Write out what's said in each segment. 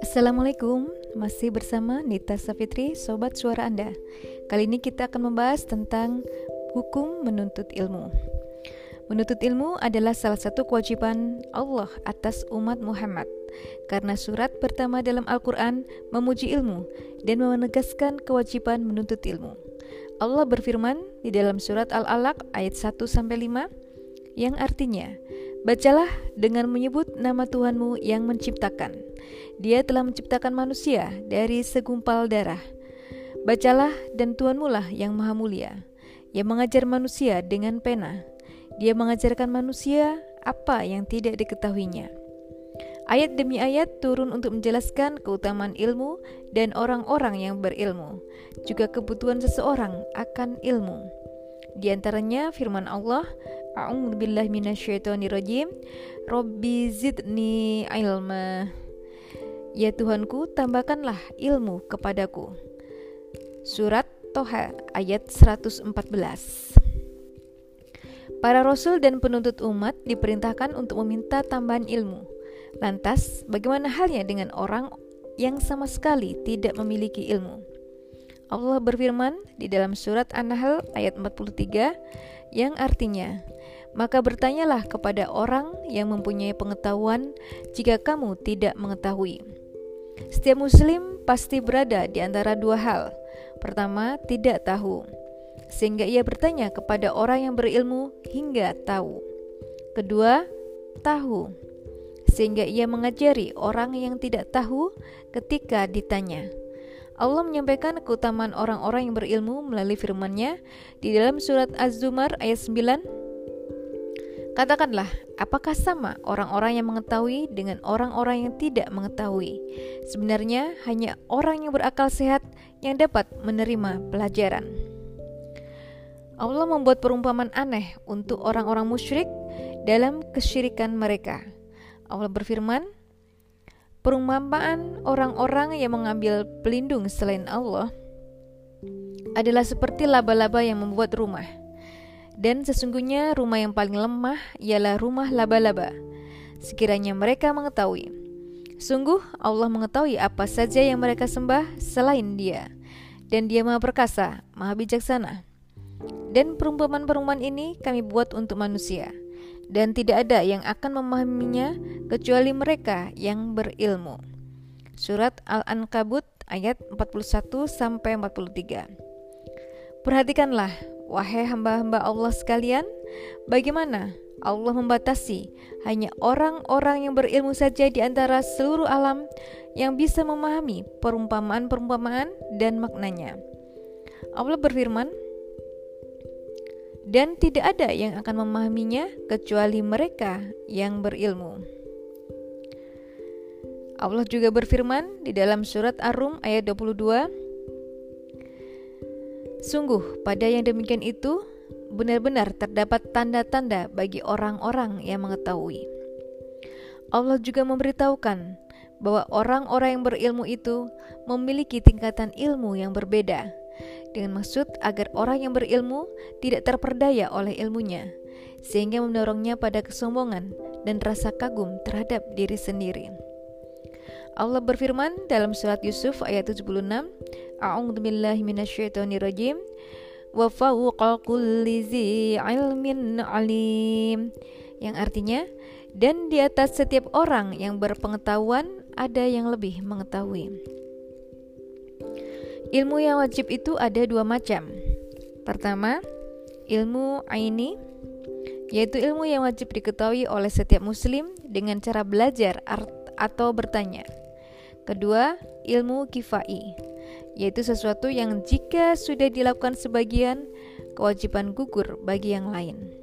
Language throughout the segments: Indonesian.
Assalamualaikum, masih bersama Nita Safitri, Sobat Suara Anda. Kali ini kita akan membahas tentang hukum menuntut ilmu. Menuntut ilmu adalah salah satu kewajiban Allah atas umat Muhammad. Karena surat pertama dalam Al-Quran memuji ilmu dan menegaskan kewajiban menuntut ilmu. Allah berfirman di dalam surat Al-Alaq ayat 1-5 yang artinya Bacalah dengan menyebut nama Tuhanmu yang menciptakan. Dia telah menciptakan manusia dari segumpal darah. Bacalah dan Tuhanmu lah yang maha mulia, yang mengajar manusia dengan pena. Dia mengajarkan manusia apa yang tidak diketahuinya. Ayat demi ayat turun untuk menjelaskan keutamaan ilmu dan orang-orang yang berilmu, juga kebutuhan seseorang akan ilmu. Di antaranya firman Allah, A'udzu billahi minasyaitonir rajim. Robbi zidni ilma. Ya Tuhanku, tambahkanlah ilmu kepadaku. Surat Toha ayat 114. Para rasul dan penuntut umat diperintahkan untuk meminta tambahan ilmu. Lantas, bagaimana halnya dengan orang yang sama sekali tidak memiliki ilmu? Allah berfirman di dalam surat An-Nahl ayat 43 yang artinya maka bertanyalah kepada orang yang mempunyai pengetahuan jika kamu tidak mengetahui. Setiap muslim pasti berada di antara dua hal. Pertama, tidak tahu, sehingga ia bertanya kepada orang yang berilmu hingga tahu. Kedua, tahu, sehingga ia mengajari orang yang tidak tahu ketika ditanya. Allah menyampaikan keutamaan orang-orang yang berilmu melalui firman-Nya di dalam surat Az-Zumar ayat 9. Katakanlah, apakah sama orang-orang yang mengetahui dengan orang-orang yang tidak mengetahui? Sebenarnya hanya orang yang berakal sehat yang dapat menerima pelajaran. Allah membuat perumpamaan aneh untuk orang-orang musyrik dalam kesyirikan mereka. Allah berfirman, Perumpamaan orang-orang yang mengambil pelindung selain Allah adalah seperti laba-laba yang membuat rumah. Dan sesungguhnya rumah yang paling lemah ialah rumah laba-laba. Sekiranya mereka mengetahui, sungguh Allah mengetahui apa saja yang mereka sembah selain Dia, dan Dia Maha Perkasa, Maha Bijaksana. Dan perumpamaan-perumpamaan ini kami buat untuk manusia dan tidak ada yang akan memahaminya kecuali mereka yang berilmu. Surat Al-Ankabut ayat 41 sampai 43. Perhatikanlah wahai hamba-hamba Allah sekalian, bagaimana Allah membatasi hanya orang-orang yang berilmu saja di antara seluruh alam yang bisa memahami perumpamaan-perumpamaan dan maknanya. Allah berfirman, dan tidak ada yang akan memahaminya kecuali mereka yang berilmu. Allah juga berfirman di dalam surat Ar-Rum ayat 22 Sungguh pada yang demikian itu benar-benar terdapat tanda-tanda bagi orang-orang yang mengetahui. Allah juga memberitahukan bahwa orang-orang yang berilmu itu memiliki tingkatan ilmu yang berbeda dengan maksud agar orang yang berilmu tidak terperdaya oleh ilmunya, sehingga mendorongnya pada kesombongan dan rasa kagum terhadap diri sendiri. Allah berfirman dalam surat Yusuf ayat 76, A'udzu billahi minasyaitonir rajim. Wa fawqa kulli ilmin alim. Yang artinya, dan di atas setiap orang yang berpengetahuan ada yang lebih mengetahui. Ilmu yang wajib itu ada dua macam. Pertama, ilmu aini, yaitu ilmu yang wajib diketahui oleh setiap muslim dengan cara belajar atau bertanya. Kedua, ilmu kifai, yaitu sesuatu yang jika sudah dilakukan sebagian, kewajiban gugur bagi yang lain.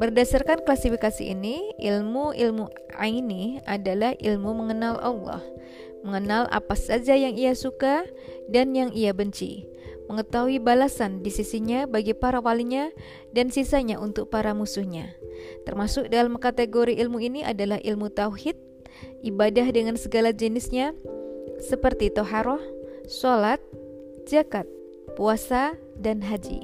Berdasarkan klasifikasi ini, ilmu-ilmu aini adalah ilmu mengenal Allah, mengenal apa saja yang ia suka dan yang ia benci, mengetahui balasan di sisinya bagi para walinya dan sisanya untuk para musuhnya. Termasuk dalam kategori ilmu ini adalah ilmu tauhid, ibadah dengan segala jenisnya, seperti toharoh, sholat, zakat, puasa, dan haji.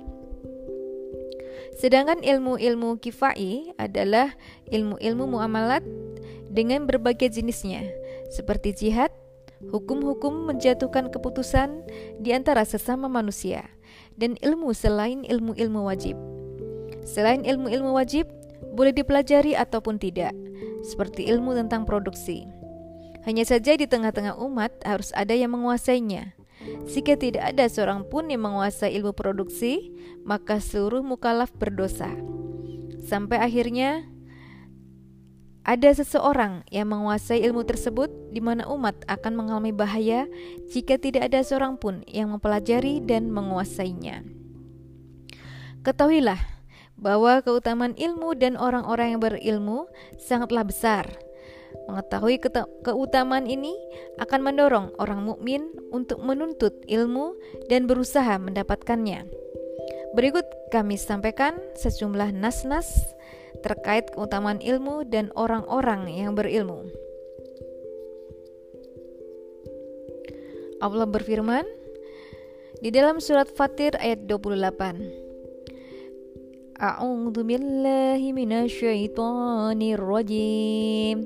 Sedangkan ilmu-ilmu kifai adalah ilmu-ilmu muamalat dengan berbagai jenisnya, seperti jihad, hukum-hukum menjatuhkan keputusan di antara sesama manusia, dan ilmu selain ilmu-ilmu wajib. Selain ilmu-ilmu wajib, boleh dipelajari ataupun tidak, seperti ilmu tentang produksi. Hanya saja di tengah-tengah umat harus ada yang menguasainya. Jika tidak ada seorang pun yang menguasai ilmu produksi, maka seluruh mukallaf berdosa. Sampai akhirnya ada seseorang yang menguasai ilmu tersebut di mana umat akan mengalami bahaya jika tidak ada seorang pun yang mempelajari dan menguasainya. Ketahuilah bahwa keutamaan ilmu dan orang-orang yang berilmu sangatlah besar. Mengetahui keutamaan ini akan mendorong orang mukmin untuk menuntut ilmu dan berusaha mendapatkannya. Berikut kami sampaikan sejumlah nas-nas terkait keutamaan ilmu dan orang-orang yang berilmu. Allah berfirman di dalam surat Fatir ayat 28. A'udzu billahi minasyaitonir rajim.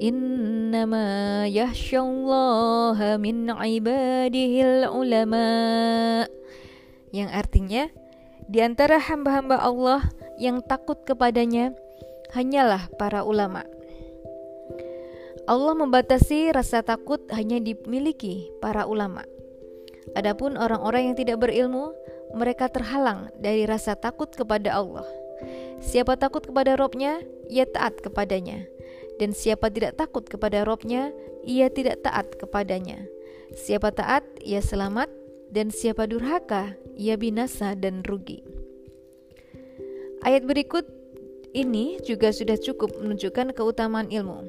Innama yahsyallaha min ibadihil ulama. Yang artinya di antara hamba-hamba Allah yang takut kepadanya hanyalah para ulama. Allah membatasi rasa takut hanya dimiliki para ulama. Adapun orang-orang yang tidak berilmu, mereka terhalang dari rasa takut kepada Allah. Siapa takut kepada Robnya, ia taat kepadanya. Dan siapa tidak takut kepada Robnya, ia tidak taat kepadanya. Siapa taat, ia selamat. Dan siapa durhaka, ia binasa dan rugi. Ayat berikut ini juga sudah cukup menunjukkan keutamaan ilmu.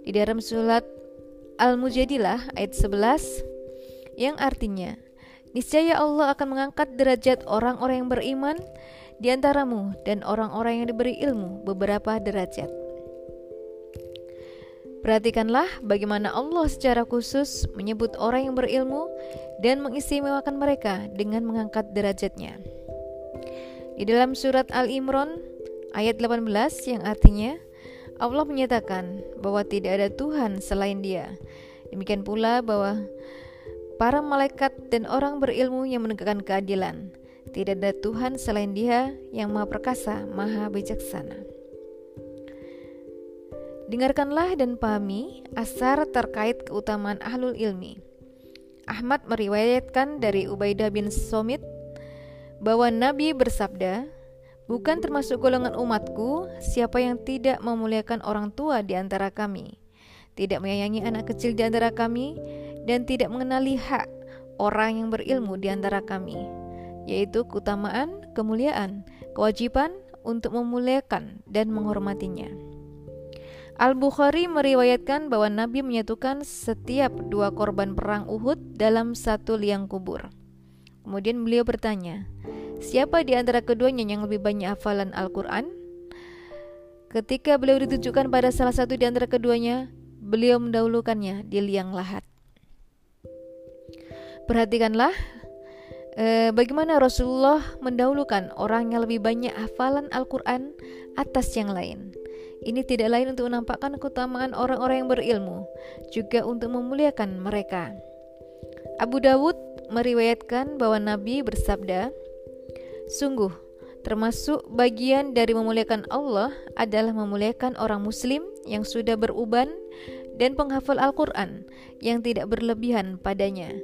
Di dalam surat Al-Mujadilah ayat 11 yang artinya niscaya Allah akan mengangkat derajat orang-orang yang beriman di antaramu dan orang-orang yang diberi ilmu beberapa derajat. Perhatikanlah bagaimana Allah secara khusus menyebut orang yang berilmu dan mengistimewakan mereka dengan mengangkat derajatnya. Di dalam surat Al-Imran ayat 18 yang artinya Allah menyatakan bahwa tidak ada Tuhan selain Dia. Demikian pula bahwa para malaikat dan orang berilmu yang menegakkan keadilan. Tidak ada Tuhan selain Dia yang Maha Perkasa, Maha Bijaksana. Dengarkanlah dan pahami asar terkait keutamaan ahlul ilmi. Ahmad meriwayatkan dari Ubaidah bin Somit bahwa Nabi bersabda, "Bukan termasuk golongan umatku siapa yang tidak memuliakan orang tua di antara kami, tidak menyayangi anak kecil di antara kami, dan tidak mengenali hak orang yang berilmu di antara kami, yaitu keutamaan, kemuliaan, kewajiban untuk memuliakan dan menghormatinya." Al-Bukhari meriwayatkan bahwa Nabi menyatukan setiap dua korban perang Uhud dalam satu liang kubur. Kemudian beliau bertanya, siapa di antara keduanya yang lebih banyak hafalan Al-Quran? Ketika beliau ditunjukkan pada salah satu di antara keduanya, beliau mendahulukannya di liang lahat. Perhatikanlah eh, bagaimana Rasulullah mendahulukan orang yang lebih banyak hafalan Al-Quran atas yang lain. Ini tidak lain untuk menampakkan keutamaan orang-orang yang berilmu, juga untuk memuliakan mereka. Abu Dawud meriwayatkan bahwa Nabi bersabda, "Sungguh, termasuk bagian dari memuliakan Allah adalah memuliakan orang Muslim yang sudah beruban dan penghafal Al-Quran yang tidak berlebihan padanya,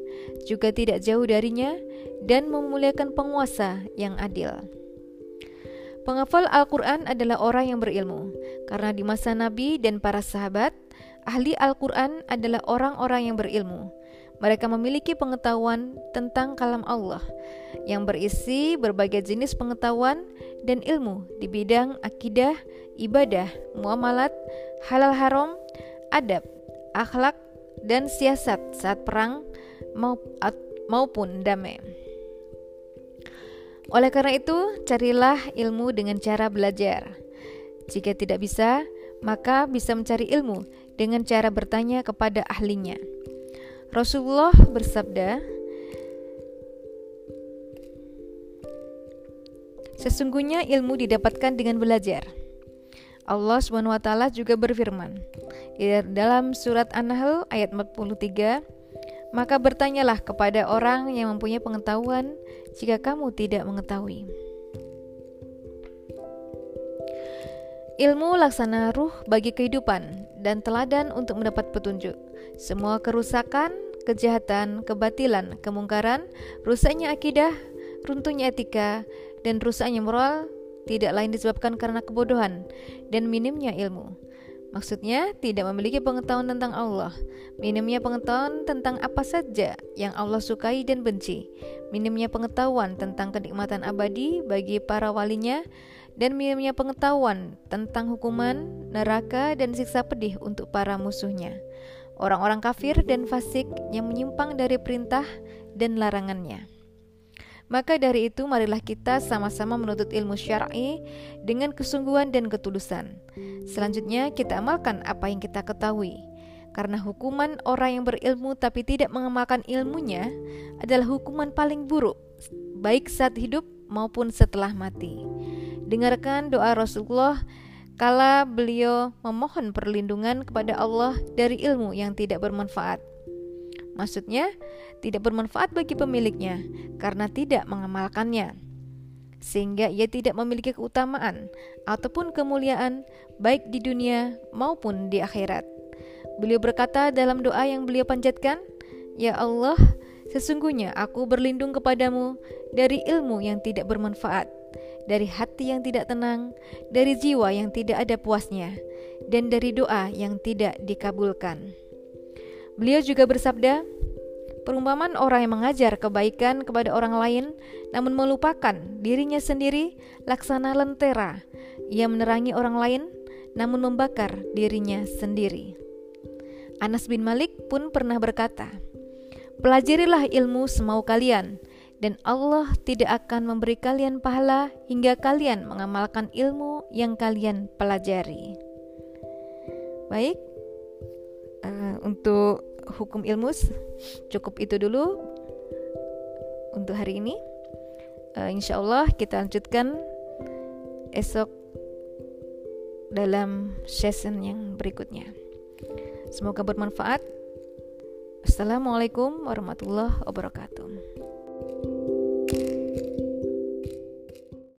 juga tidak jauh darinya, dan memuliakan penguasa yang adil." Penghafal Al-Quran adalah orang yang berilmu, karena di masa Nabi dan para sahabat, ahli Al-Quran adalah orang-orang yang berilmu. Mereka memiliki pengetahuan tentang kalam Allah yang berisi berbagai jenis pengetahuan dan ilmu di bidang akidah, ibadah, muamalat, halal haram, adab, akhlak, dan siasat saat perang maupun damai. Oleh karena itu, carilah ilmu dengan cara belajar. Jika tidak bisa, maka bisa mencari ilmu dengan cara bertanya kepada ahlinya. Rasulullah bersabda, Sesungguhnya ilmu didapatkan dengan belajar. Allah SWT juga berfirman dalam surat An-Nahl ayat 43, maka bertanyalah kepada orang yang mempunyai pengetahuan jika kamu tidak mengetahui. Ilmu laksana ruh bagi kehidupan dan teladan untuk mendapat petunjuk. Semua kerusakan, kejahatan, kebatilan, kemungkaran, rusaknya akidah, runtuhnya etika, dan rusaknya moral tidak lain disebabkan karena kebodohan dan minimnya ilmu. Maksudnya, tidak memiliki pengetahuan tentang Allah, minimnya pengetahuan tentang apa saja yang Allah sukai dan benci, minimnya pengetahuan tentang kenikmatan abadi bagi para walinya, dan minimnya pengetahuan tentang hukuman, neraka, dan siksa pedih untuk para musuhnya, orang-orang kafir dan fasik yang menyimpang dari perintah dan larangannya. Maka dari itu marilah kita sama-sama menuntut ilmu syar'i dengan kesungguhan dan ketulusan. Selanjutnya kita amalkan apa yang kita ketahui. Karena hukuman orang yang berilmu tapi tidak mengamalkan ilmunya adalah hukuman paling buruk, baik saat hidup maupun setelah mati. Dengarkan doa Rasulullah kala beliau memohon perlindungan kepada Allah dari ilmu yang tidak bermanfaat. Maksudnya, tidak bermanfaat bagi pemiliknya karena tidak mengamalkannya, sehingga ia tidak memiliki keutamaan ataupun kemuliaan baik di dunia maupun di akhirat. Beliau berkata dalam doa yang beliau panjatkan, "Ya Allah, sesungguhnya aku berlindung kepadamu dari ilmu yang tidak bermanfaat, dari hati yang tidak tenang, dari jiwa yang tidak ada puasnya, dan dari doa yang tidak dikabulkan." Beliau juga bersabda, perumpamaan orang yang mengajar kebaikan kepada orang lain namun melupakan dirinya sendiri laksana lentera. Ia menerangi orang lain namun membakar dirinya sendiri. Anas bin Malik pun pernah berkata, "Pelajarilah ilmu semau kalian, dan Allah tidak akan memberi kalian pahala hingga kalian mengamalkan ilmu yang kalian pelajari." Baik, uh, untuk hukum ilmu cukup itu dulu untuk hari ini. Uh, insya Allah kita lanjutkan esok dalam session yang berikutnya. Semoga bermanfaat. Assalamualaikum warahmatullahi wabarakatuh.